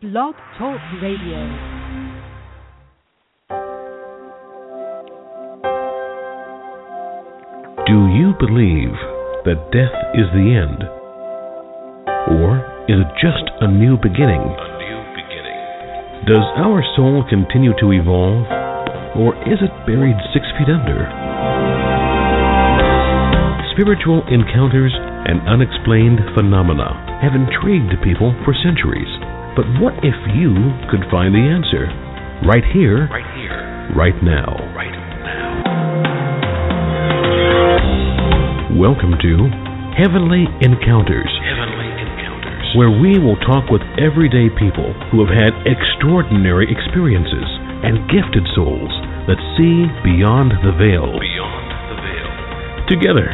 Blog Talk Radio. Do you believe that death is the end? Or is it just a new beginning? A new beginning. Does our soul continue to evolve? Or is it buried six feet under? Spiritual encounters and unexplained phenomena have intrigued people for centuries. But what if you could find the answer right here, right here, right now, right now? Welcome to Heavenly Encounters. Heavenly Encounters, where we will talk with everyday people who have had extraordinary experiences and gifted souls that see beyond the veil. Beyond the veil. Together,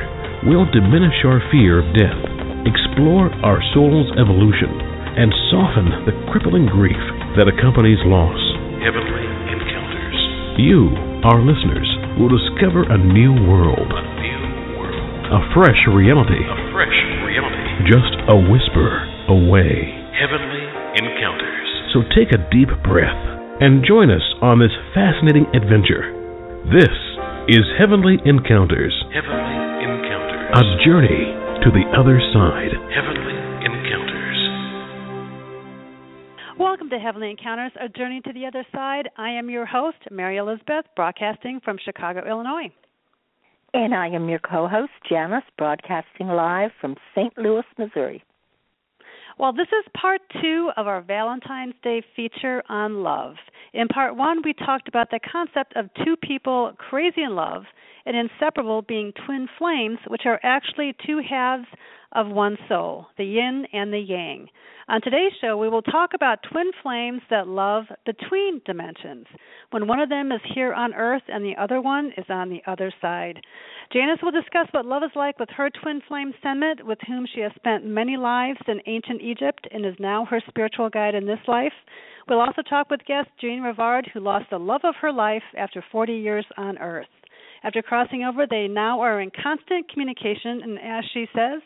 we'll diminish our fear of death, explore our soul's evolution and soften the crippling grief that accompanies loss. Heavenly Encounters. You, our listeners, will discover a new world. A new world. A fresh reality. A fresh reality. Just a whisper away. Heavenly Encounters. So take a deep breath and join us on this fascinating adventure. This is Heavenly Encounters. Heavenly Encounters. A journey to the other side. Heavenly Welcome to Heavenly Encounters, a journey to the other side. I am your host, Mary Elizabeth, broadcasting from Chicago, Illinois. And I am your co host, Janis, broadcasting live from St. Louis, Missouri. Well, this is part two of our Valentine's Day feature on love. In part one, we talked about the concept of two people crazy in love and inseparable being twin flames, which are actually two halves of one soul, the yin and the yang. On today's show, we will talk about twin flames that love between dimensions, when one of them is here on earth and the other one is on the other side. Janis will discuss what love is like with her twin flame Senmut, with whom she has spent many lives in ancient Egypt and is now her spiritual guide in this life. We'll also talk with guest Jeanne Rivard, who lost the love of her life after 40 years on earth. After crossing over, they now are in constant communication, and as she says,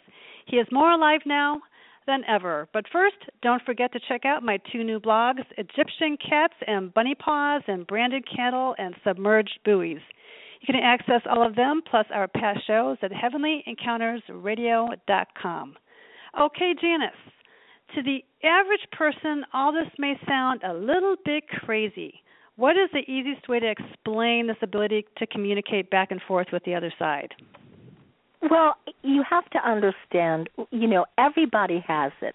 he is more alive now than ever. But first, don't forget to check out my two new blogs Egyptian Cats and Bunny Paws, and Branded Cattle and Submerged Buoys. You can access all of them plus our past shows at heavenlyencountersradio.com. Okay, Janis. To the average person, all this may sound a little bit crazy. What is the easiest way to explain this ability to communicate back and forth with the other side? Well, you have to understand, you know, everybody has it.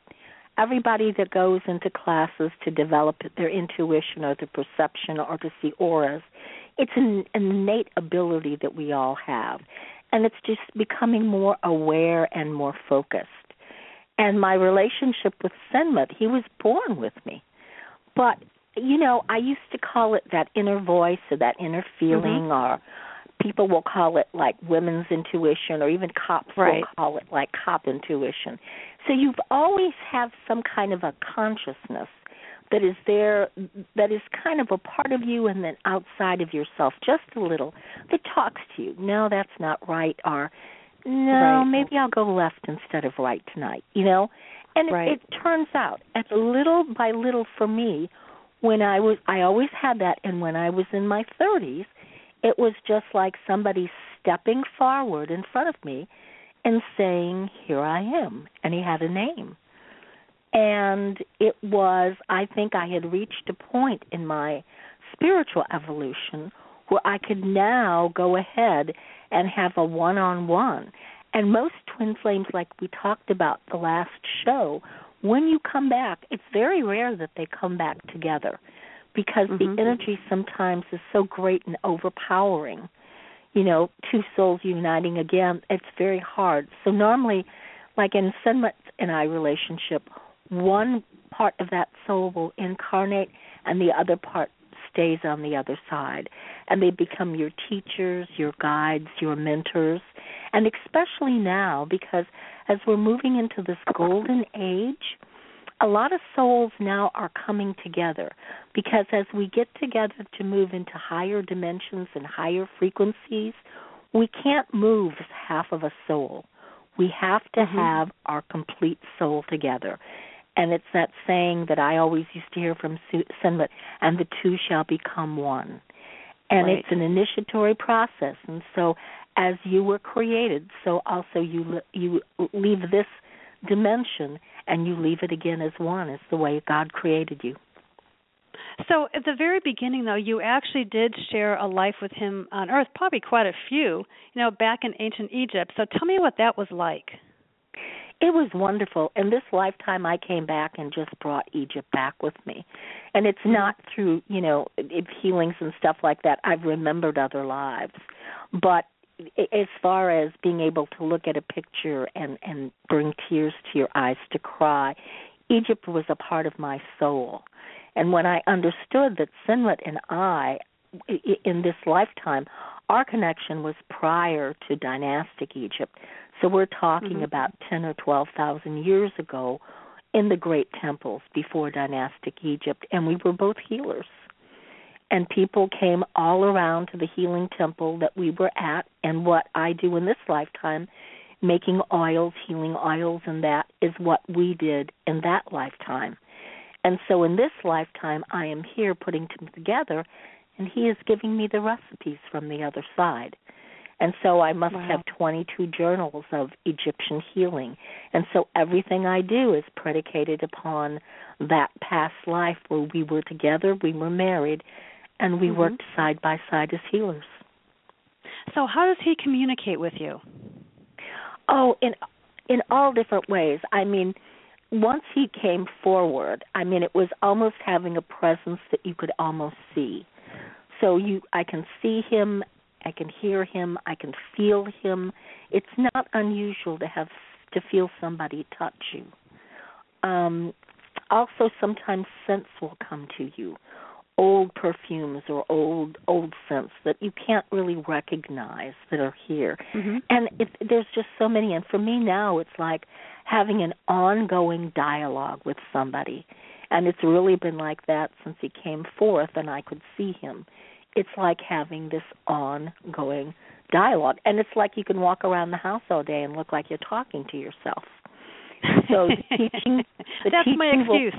Everybody that goes into classes to develop their intuition or their perception or to see auras, it's an, innate ability that we all have. And it's just becoming more aware and more focused. And my relationship with Senmut. He was born with me. But, you know, I used to call it that inner voice or that inner feeling mm-hmm. or people will call it like women's intuition or even cops right. will call it like cop intuition so you've always have some kind of a consciousness that is there that is kind of a part of you and then outside of yourself just a little that talks to you no that's not right or no right. maybe i'll go left instead of right tonight you know and right. it, it turns out and little by little for me when i was i always had that and when i was in my thirties it was just like somebody stepping forward in front of me and saying, Here I am. And he had a name. And it was, I think I had reached a point in my spiritual evolution where I could now go ahead and have a one on one. And most twin flames, like we talked about the last show, when you come back, it's very rare that they come back together because mm-hmm. the energy sometimes is so great and overpowering. You know, two souls uniting again, it's very hard. So normally, like in Senmut and I relationship, one part of that soul will incarnate and the other part stays on the other side. And they become your teachers, your guides, your mentors. And especially now, because as we're moving into this golden age, a lot of souls now are coming together because as we get together to move into higher dimensions and higher frequencies, we can't move half of a soul. We have to mm-hmm. have our complete soul together. And it's that saying that I always used to hear from Senmut, and the two shall become one. And right. it's an initiatory process. And so, as you were created, so also you you leave this dimension and you leave it again as one. It's the way God created you. So at the very beginning, though, you actually did share a life with him on Earth, probably quite a few, you know, back in ancient Egypt. So tell me what that was like. It was wonderful. In this lifetime, I came back and just brought Egypt back with me. And it's mm-hmm. not through, you know, healings and stuff like that. I've remembered other lives. But as far as being able to look at a picture and and bring tears to your eyes to cry, Egypt was a part of my soul. And when I understood that Senmut and I, in this lifetime, our connection was prior to dynastic Egypt. So we're talking mm-hmm. about 10 or 12,000 years ago in the great temples before dynastic Egypt, and we were both healers. And people came all around to the healing temple that we were at, and what I do in this lifetime, making oils, healing oils, and that is what we did in that lifetime. And so in this lifetime, I am here putting them together, and he is giving me the recipes from the other side. And so I must wow. have 22 journals of Egyptian healing. And so everything I do is predicated upon that past life where we were together, we were married, and we mm-hmm. worked side by side as healers. So how does he communicate with you? Oh, in in all different ways. I mean, once he came forward, I mean, it was almost having a presence that you could almost see. So you, I can see him, I can hear him, I can feel him. It's not unusual to have to feel somebody touch you. Um, also, sometimes scents will come to you, old perfumes or old old scents that you can't really recognize that are here. Mm-hmm. And it, there's just so many. And for me now, it's like having an ongoing dialogue with somebody. And it's really been like that since he came forth and I could see him. It's like having this ongoing dialogue. And it's like you can walk around the house all day and look like you're talking to yourself. So the teaching the That's teaching my excuse.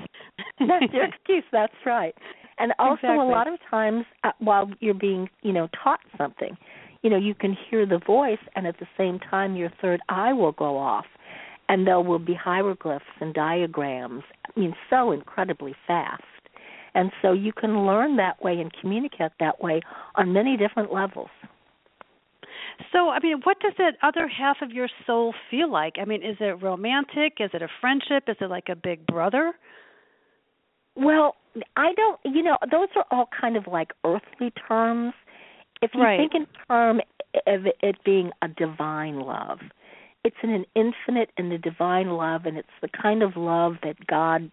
Will, that's your excuse, that's right. And also exactly. a lot of times uh, while you're being, you know, taught something, you know, you can hear the voice and at the same time your third eye will go off and there will be hieroglyphs and diagrams. I mean, so incredibly fast. And so you can learn that way and communicate that way on many different levels. So, I mean, what does that other half of your soul feel like? I mean, is it romantic? Is it a friendship? Is it like a big brother? Well, I don't, you know, those are all kind of like earthly terms. If you right. think in term of it being a divine love, it's in an infinite and a divine love, and it's the kind of love that God.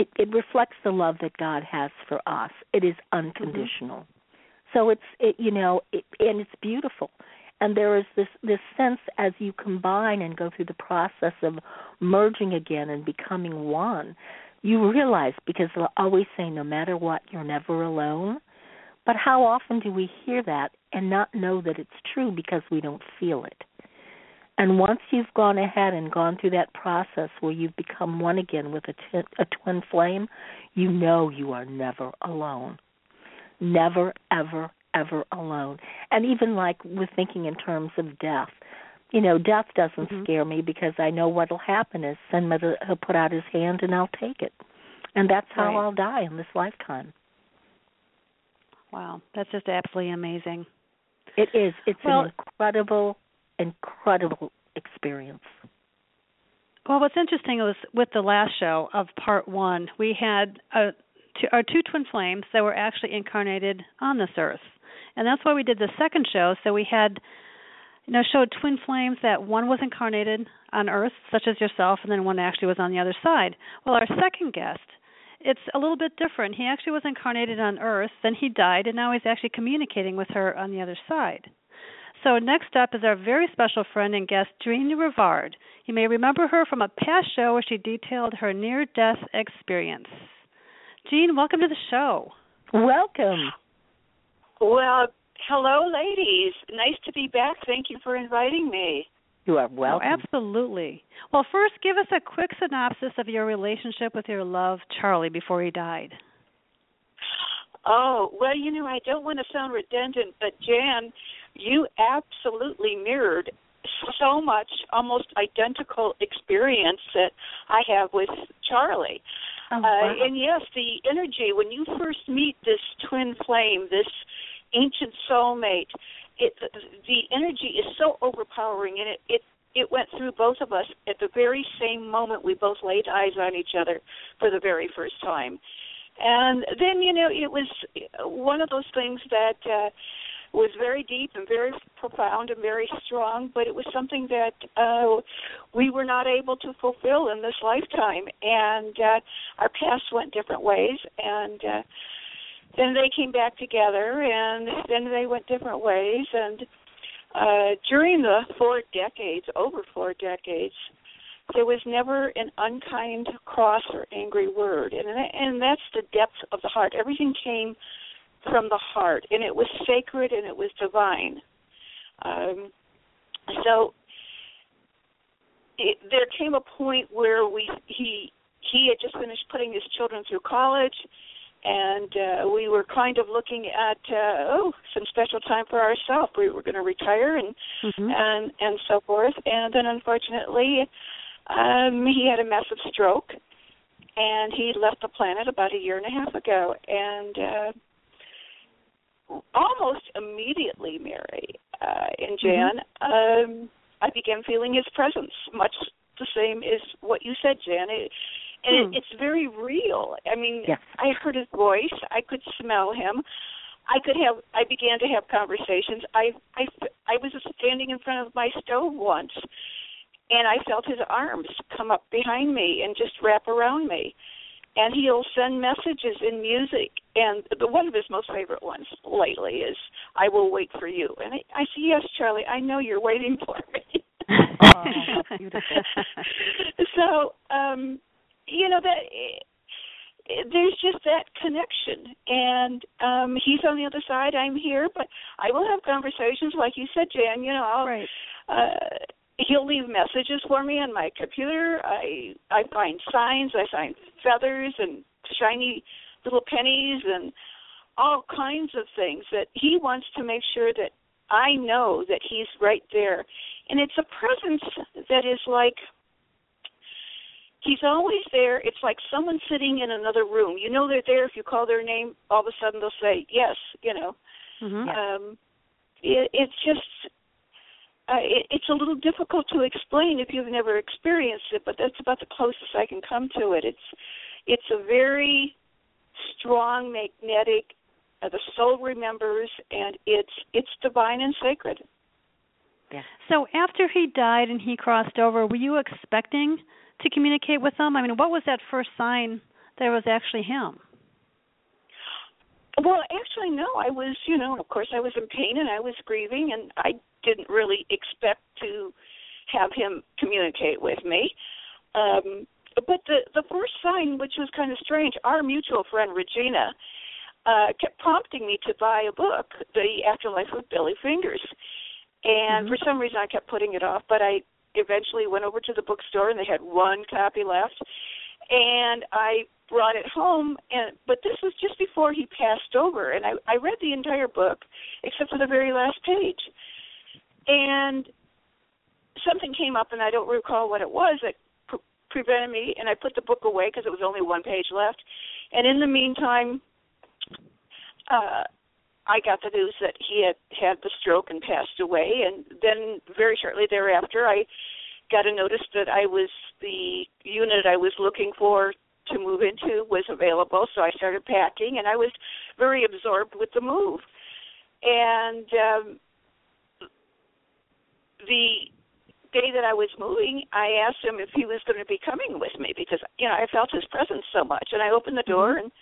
It, it reflects the love that God has for us. It is unconditional. Mm-hmm. So it's it, you know, it, and it's beautiful. And there is this this sense as you combine and go through the process of merging again and becoming one, you realize because they'll always say no matter what you're never alone. But how often do we hear that and not know that it's true because we don't feel it? And once you've gone ahead and gone through that process where you've become one again with a, t- a twin flame, you know you are never alone. Never, ever, ever alone. And even like with thinking in terms of death, you know, death doesn't mm-hmm. scare me because I know what'll happen is Senmut he'll put out his hand and I'll take it. And that's how right. I'll die in this lifetime. Wow, that's just absolutely amazing. It is. It's well, an incredible incredible experience. Well, what's interesting was with the last show of part one, we had a, two, our two twin flames that were actually incarnated on this earth, and that's why we did the second show. So we had, you know, showed twin flames that one was incarnated on Earth, such as yourself, and then one actually was on the other side. Well, our second guest, it's a little bit different. He actually was incarnated on Earth, then he died, and now he's actually communicating with her on the other side. So next up is our very special friend and guest, Jeanne Rivard. You may remember her from a past show where she detailed her near-death experience. Jeanne, welcome to the show. Welcome. Well, hello, ladies. Nice to be back. Thank you for inviting me. You are welcome. Oh, absolutely. Well, first, give us a quick synopsis of your relationship with your love, Charlie, before he died. Oh, well, you know, I don't want to sound redundant, but Jan, you absolutely mirrored so much almost identical experience that I have with Charlie. Oh, uh, and yes, the energy when you first meet this twin flame, this ancient soulmate, it the energy is so overpowering, and it it it went through both of us at the very same moment we both laid eyes on each other for the very first time. And then you know it was one of those things that uh, was very deep and very profound and very strong, but it was something that uh, we were not able to fulfill in this lifetime, and uh, our paths went different ways, and. Uh, then they came back together and then they went different ways. And uh during the four decades over four decades there was never an unkind cross or angry word. And and that's the depth of the heart. Everything came from the heart and it was sacred and it was divine um so it, there came a point where we he he had just finished putting his children through college and uh, we were kind of looking at uh, oh some special time for ourselves. We were going to retire and Mm-hmm. and and so forth. And then unfortunately, um, he had a massive stroke, and he left the planet about a year and a half ago. And uh, almost immediately, Mary uh, and Jan, um, I began feeling his presence, much the same as what you said, Jan. It, and Hmm. it, it's very real. I mean, Yes. I heard his voice. I could smell him. I could have. I began to have conversations. I I I was standing in front of my stove once, and I felt his arms come up behind me and just wrap around me. And he'll send messages in music. And the one of his most favorite ones lately is "I will wait for you." And I, I say, "Yes, Charlie, I know you're waiting for me." Oh, beautiful. so um you know that eh, there's just that connection and um he's on the other side i'm here but i will have conversations like you said jan you know i'll right. uh he'll leave messages for me on my computer i i find signs i find feathers and shiny little pennies and all kinds of things that he wants to make sure that i know that he's right there. And it's a presence that is like he's always there. It's like someone sitting in another room. You know they're there if you call their name all of a sudden they'll say yes you know. Mm-hmm. um it, it's just uh, it, it's a little difficult to explain if you've never experienced it but that's about the closest i can come to it. It's it's a very strong magnetic uh, the soul remembers and it's it's divine and sacred Yeah. So after he died and he crossed over, were you expecting to communicate with him? I mean, what was that first sign that it was actually him? Well, actually, no. I was, you know, of course, I was in pain and I was grieving, and I didn't really expect to have him communicate with me. Um, but the the first sign, which was kind of strange, our mutual friend Regina uh, kept prompting me to buy a book, The Afterlife of Billy Fingers, and for some reason I kept putting it off. But I eventually went over to the bookstore, and they had one copy left, and I brought it home and but this was just before he passed over and I I read the entire book except for the very last page. And something came up and I don't recall what it was that prevented me and I put the book away because it was only one page left. And in the meantime uh I got the news that he had had the stroke and passed away and then very shortly thereafter I got a notice that I was the unit I was looking for to move into was available, so I started packing, and I was very absorbed with the move. And um, the day that I was moving, I asked him if he was going to be coming with me because you know I felt his presence so much, and I opened the door mm-hmm. and.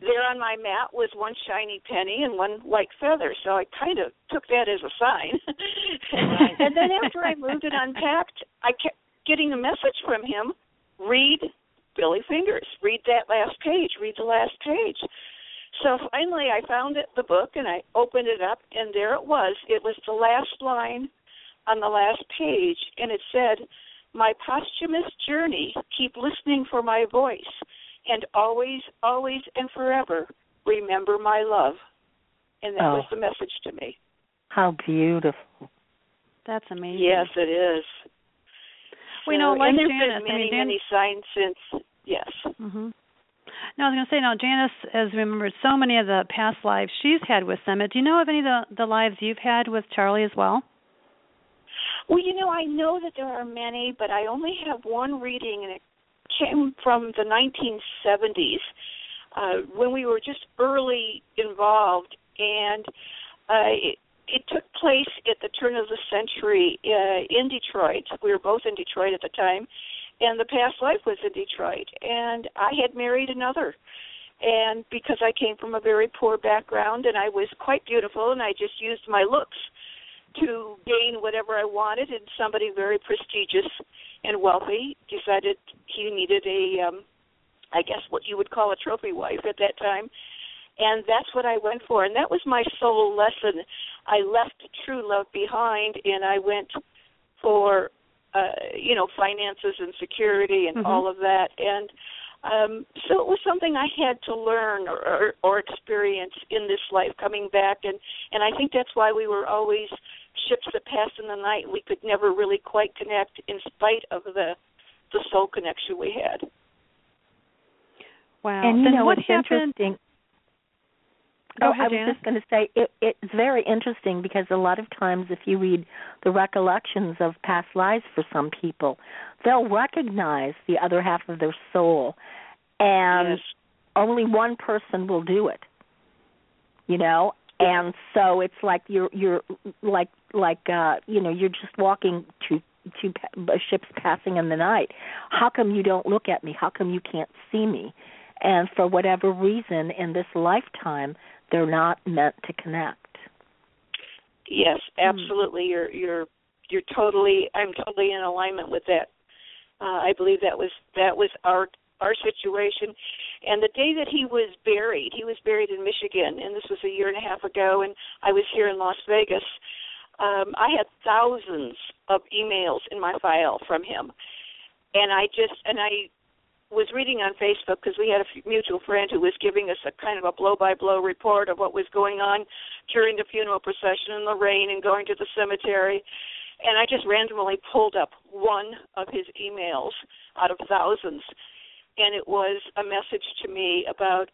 There on my mat was one shiny penny and one white feather, so I kind of took that as a sign. Oh, and then after I moved and unpacked, I kept getting a message from him read Billy Fingers, read that last page, read the last page. So finally I found it, the book and I opened it up and there it was. It was the last line on the last page, and it said, "My posthumous journey. Keep listening for my voice, and always, always, and forever remember my love." And that oh. was the message to me. How beautiful! That's amazing. Yes, it is. We know, like and there's Janis, been many, I mean, many signs since. Yes. Mhm. No, I was going to say, now Janis has remembered so many of the past lives she's had with Senmut. Do you know of any of the, the lives you've had with Charlie as well? Well, you know, I know that there are many, but I only have one reading, and it came from the 1970s uh, when we were just early involved, and uh, it, it took place at the turn of the century uh, in Detroit. We were both in Detroit at the time, and the past life was in Detroit, and I had married another. And because I came from a very poor background and I was quite beautiful and I just used my looks to gain whatever I wanted, and somebody very prestigious and wealthy decided he needed a, um, I guess what you would call a trophy wife at that time, and that's what I went for, and that was my sole lesson. I left true love behind, and I went for, uh, you know, finances and security and mm-hmm. all of that, and um, so it was something I had to learn or, or, or experience in this life coming back, and and I think that's why we were always ships that passed in the night. We could never really quite connect, in spite of the the soul connection we had. Wow. And you then know what's interesting? Go oh, ahead, I was Janis. just going to say it, it's very interesting because a lot of times, if you read the recollections of past lives for some people, they'll recognize the other half of their soul, and yes. only one person will do it. You know, and so it's like you're you're like like uh you know you're just walking to to pa- ships passing in the night. How come you don't look at me? How come you can't see me? And for whatever reason, in this lifetime, they're not meant to connect. Yes, Hmm. absolutely. You're you're you're totally. I'm totally in alignment with that. Uh, I believe that was that was our our situation. And the day that he was buried, he was buried in Michigan, and this was a year and a half ago, and I was here in Las Vegas. Um, I had thousands of emails in my file from him, and I just and I was reading on Facebook because we had a mutual friend who was giving us a kind of a blow-by-blow report of what was going on during the funeral procession in the rain and going to the cemetery. And I just randomly pulled up one of his emails out of thousands, and it was a message to me about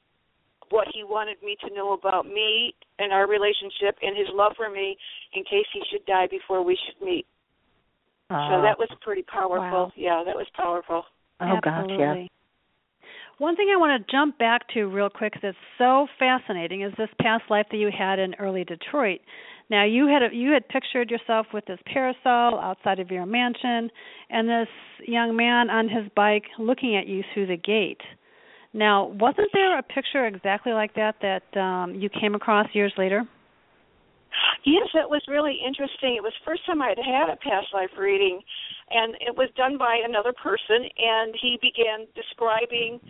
what he wanted me to know about me and our relationship and his love for me in case he should die before we should meet. so ah. that was pretty powerful. wow. Yeah, that was powerful. oh gosh, yeah. One thing I want to jump back to real quick that's so fascinating is this past life that you had in early Detroit. Now you had a, you had pictured yourself with this parasol outside of your mansion, and this young man on his bike looking at you through the gate. Now, wasn't there a picture exactly like that that um, you came across years later? Yes, it was really interesting. It was the first time I'd had a past life reading, and it was done by another person, and he began describing,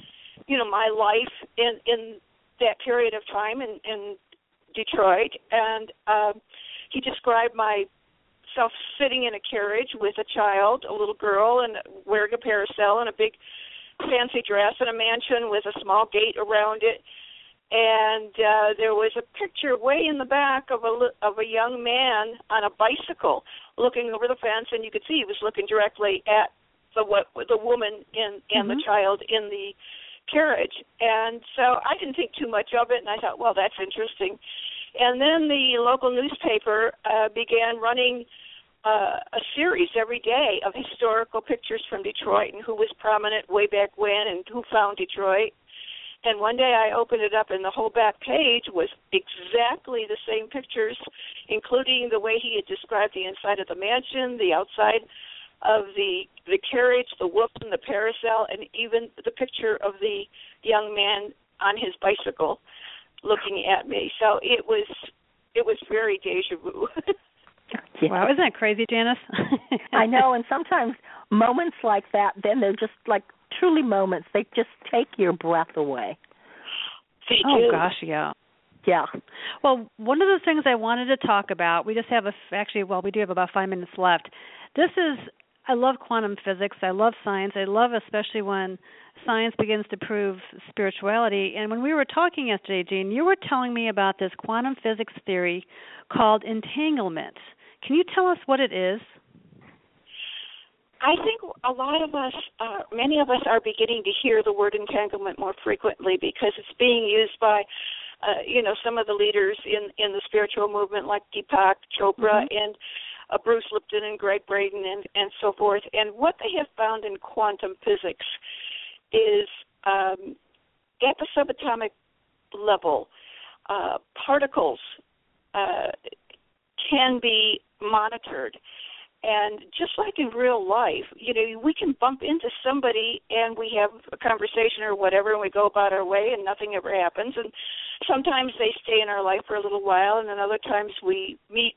you know, my life in in that period of time and in Detroit, and um, he described myself sitting in a carriage with a child, a little girl, and wearing a parasol and a big fancy dress, and a mansion with a small gate around it and uh, there was a picture way in the back of a of a young man on a bicycle looking over the fence, and you could see he was looking directly at the what the woman in and the Mhm. child in the carriage. And so I didn't think too much of it, and I thought, well, that's interesting. And then the local newspaper uh, began running uh, a series every day of historical pictures from Detroit and who was prominent way back when and who found Detroit. And one day I opened it up, and the whole back page was exactly the same pictures, including the way he had described the inside of the mansion, the outside of the the carriage, the whoop, and the parasol, and even the picture of the young man on his bicycle looking at me. So it was it was very deja vu. Yeah. Wow, isn't that crazy, Janis? I know, and sometimes moments like that, then they're just like truly moments. They just take your breath away. they oh do. gosh, yeah. Yeah. Well, one of the things I wanted to talk about, we just have a actually, well, we do have about five minutes left. This is, I love quantum physics. I love science. I love especially when science begins to prove spirituality. And when we were talking yesterday, Jeanne, you were telling me about this quantum physics theory called entanglement. Can you tell us what it is? I think a lot of us, uh, many of us, are beginning to hear the word entanglement more frequently because it's being used by, uh, you know, some of the leaders in in the spiritual movement, like Deepak Chopra mm-hmm. and uh, Bruce Lipton and Gregg Braden and and so forth. And what they have found in quantum physics is um, at the subatomic level, uh, particles uh, can be monitored and just like in real life, you know, we can bump into somebody and we have a conversation or whatever and we go about our way and nothing ever happens. And sometimes they stay in our life for a little while and then other times we meet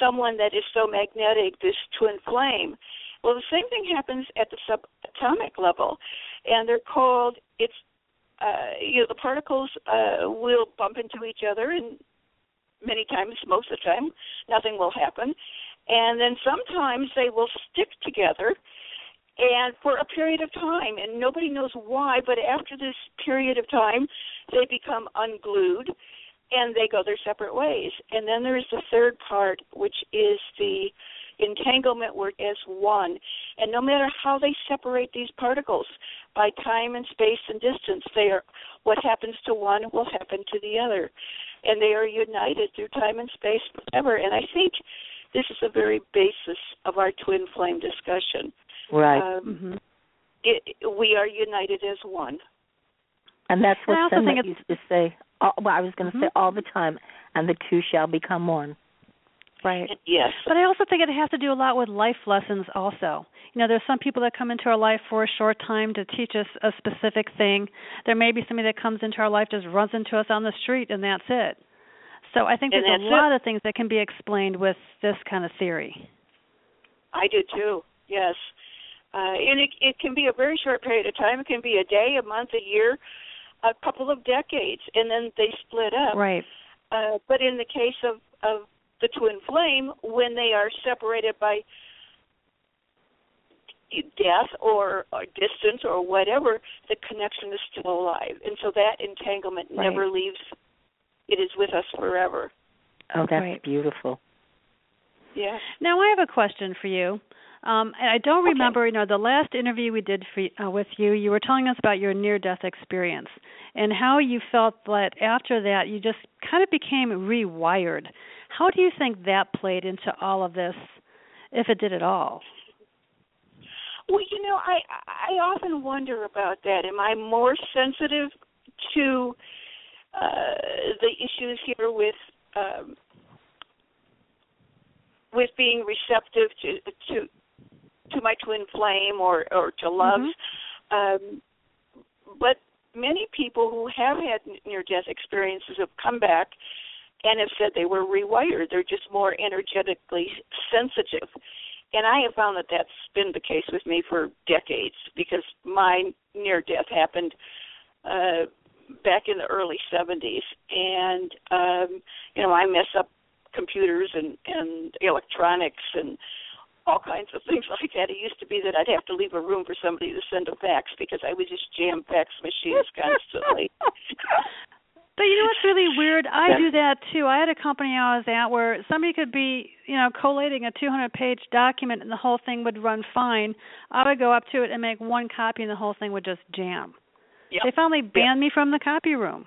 someone that is so magnetic, this twin flame. Well, the same thing happens at the subatomic level. And they're called, it's, uh, you know, the particles uh, will bump into each other and many times, most of the time, nothing will happen and then sometimes they will stick together and for a period of time and nobody knows why but after this period of time they become unglued and they go their separate ways and then there's the third part which is the entanglement word as one and no matter how they separate these particles by time and space and distance they are what happens to one will happen to the other and they are united through time and space forever and i think this is the very basis of our twin flame discussion. Right. Um, mm-hmm. it, we are united as one. And that's what Senna used to say. All, well, I was going to mm-hmm. say all the time, and the two shall become one. Right. Yes. But I also think it has to do a lot with life lessons also. You know, there's some people that come into our life for a short time to teach us a specific thing. There may be somebody that comes into our life just runs into us on the street and that's it. So I think there's a lot it. of things that can be explained with this kind of theory. I do too. Yes. Uh, and it, it can be a very short period of time. It can be a day, a month, a year, a couple of decades, and then they split up. Right. Uh, but in the case of, of the twin flame, when they are separated by death or, or distance or whatever, the connection is still alive, and so that entanglement right. never leaves it is with us forever. Oh, that's right. beautiful. Yeah. Now I have a question for you. Um, and I don't remember, okay. you know, the last interview we did for, uh, with you, you were telling us about your near-death experience and how you felt that after that you just kind of became rewired. How do you think that played into all of this, if it did at all? Well, you know, I I often wonder about that. Am I more sensitive to uh, the issues here with um, with being receptive to to to my twin flame or or to love. Mm-hmm. Um, but many people who have had near death experiences have come back and have said they were rewired. They're just more energetically sensitive. And I have found that that's been the case with me for decades because my near death happened uh back in the early 70s, and um, you know I mess up computers and and electronics and all kinds of things like that. It used to be that I'd have to leave a room for somebody to send a fax because I would just jam fax machines constantly. But you know what's really weird? I do that too. I had a company I was at where somebody could be, you know, collating a 200-page document and the whole thing would run fine. I would go up to it and make one copy and the whole thing would just jam. Yep. They finally banned yep. me from the copy room.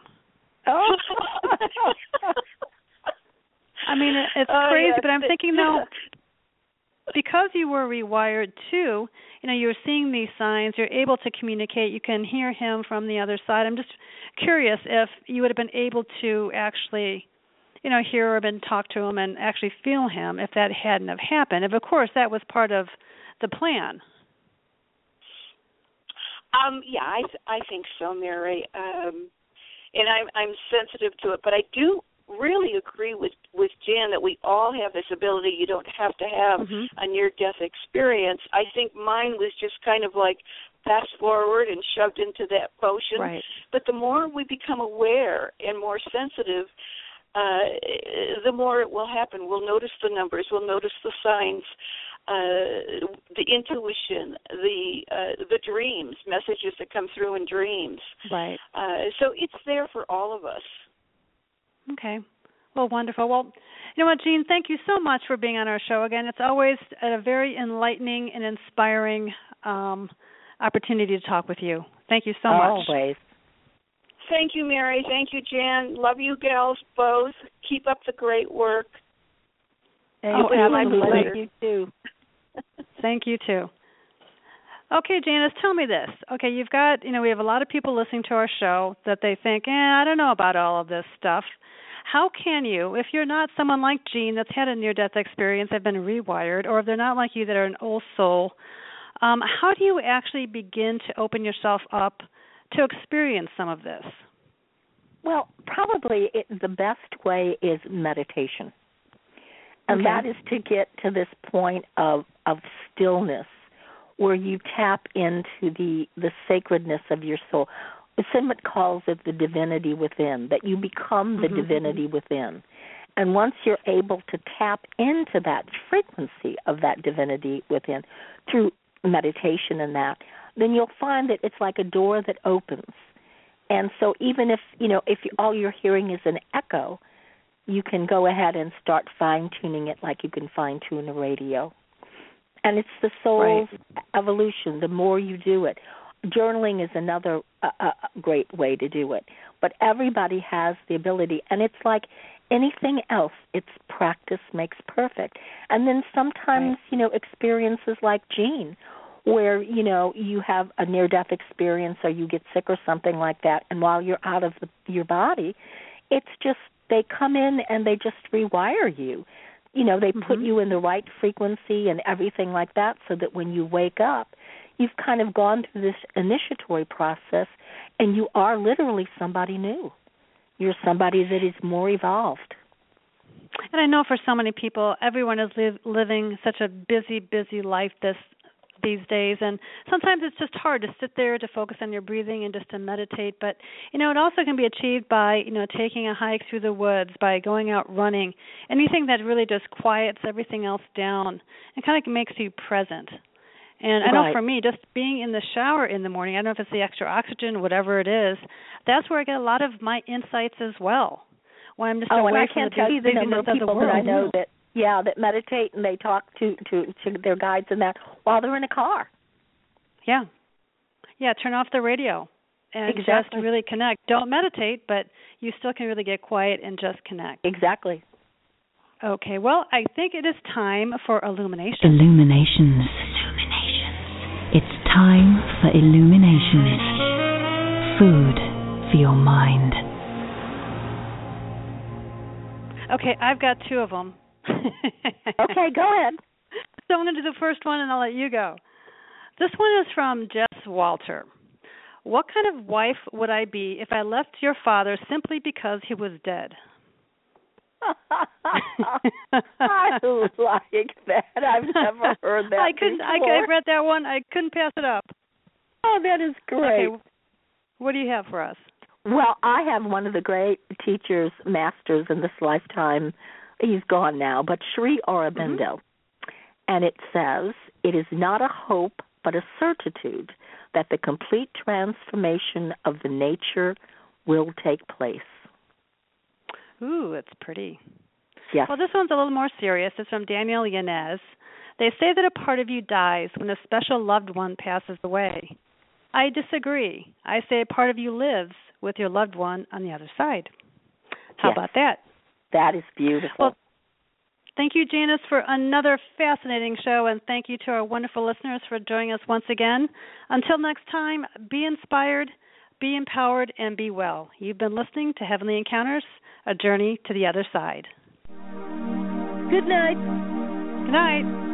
Oh. I mean, it's oh, crazy, yes. but I'm thinking though, because you were rewired too, you know, you're seeing these signs, you're able to communicate, you can hear him from the other side. I'm just curious if you would have been able to actually, you know, hear him and talk to him and actually feel him if that hadn't have happened. If of course that was part of the plan. Um, yeah, I I think so, Mary. Um, and I'm I'm sensitive to it, but I do really agree with with Jan that we all have this ability. You don't have to have mm-hmm. a near death experience. I think mine was just kind of like fast forward and shoved into that motion. Right. But the more we become aware and more sensitive, uh, the more it will happen. We'll notice the numbers. We'll notice the signs, uh, the intuition, the uh, the dreams, messages that come through in dreams. Right. Uh, so it's there for all of us. Okay. Well, wonderful. Well, you know what, Jeanne? Thank you so much for being on our show again. It's always a very enlightening and inspiring um, opportunity to talk with you. Thank you so much. Always. Thank you, Mary. Thank you, Jan. Love you, gals, both. Keep up the great work. Oh, Thank you. absolutely. Thank you too. Thank you too. Okay, Janis, tell me this. Okay, you've got, you know, we have a lot of people listening to our show that they think, eh, I don't know about all of this stuff. How can you, if you're not someone like Jeanne that's had a near death experience, have been rewired, or if they're not like you that are an old soul, um, how do you actually begin to open yourself up to experience some of this? Well, probably it, the best way is meditation. And Okay. that is to get to this point of of stillness where you tap into the the sacredness of your soul. Senmut calls it the divinity within, that you become the Mhm. divinity within. And once you're able to tap into that frequency of that divinity within through meditation and that, then you'll find that it's like a door that opens. And so even if, you know, if all you're hearing is an echo, you can go ahead and start fine tuning it like you can fine tune a radio. And it's the soul's evolution. The more you do it, journaling is another uh, uh, great way to do it. But everybody has the ability, and it's like anything else. It's practice makes perfect. And then sometimes, you know, experiences like Jeanne, where you know you have a near-death experience or you get sick or something like that, and while you're out of the, your body, it's just they come in and they just rewire you. You know, they put Mhm. you in the right frequency and everything like that so that when you wake up, you've kind of gone through this initiatory process and you are literally somebody new. You're somebody that is more evolved. And I know for so many people, everyone is li- living such a busy, busy life this these days, and sometimes it's just hard to sit there to focus on your breathing and just to meditate. But you know, it also can be achieved by you know taking a hike through the woods, by going out running, anything that really just quiets everything else down and kind of makes you present. And I know Right. for me, just being in the shower in the morning, I don't know if it's the extra oxygen, whatever it is, that's where I get a lot of my insights as well. When I'm just Oh, and away I from can't the tell you the number of people that I know that yeah, that meditate and they talk to to to their guides and that while they're in a car. Yeah. Yeah, turn off the radio and just really connect. Don't meditate, but you still can really get quiet and just connect. Exactly. Okay, well, I think it is time for illumination. Illuminations. It's time for illuminations. Food for your mind. Okay, I've got two of them. Okay, go ahead. So I'm going to do the first one and I'll let you go. This one is from Jess Walter. What kind of wife would I be if I left your father simply because he was dead? I like that. I've never heard that. I couldn't. I, before. I read that one. I couldn't pass it up. Oh, that is great. Okay, what do you have for us? Well, I have one of the great teachers, masters in this lifetime. He's gone now, but Sri Aurobindo. Mm-hmm. And it says, It is not a hope, but a certitude that the complete transformation of the nature will take place. Ooh, it's pretty. Yes. Well, this one's a little more serious. It's from Daniel Yanez. They say that a part of you dies when a special loved one passes away. I disagree. I say a part of you lives with your loved one on the other side. How Yes. about that? That is beautiful. Well, Thank you, Janis, for another fascinating show, and thank you to our wonderful listeners for joining us once again. Until next time, be inspired, be empowered, and be well. You've been listening to Heavenly Encounters, a journey to the other side. Good night. Good night.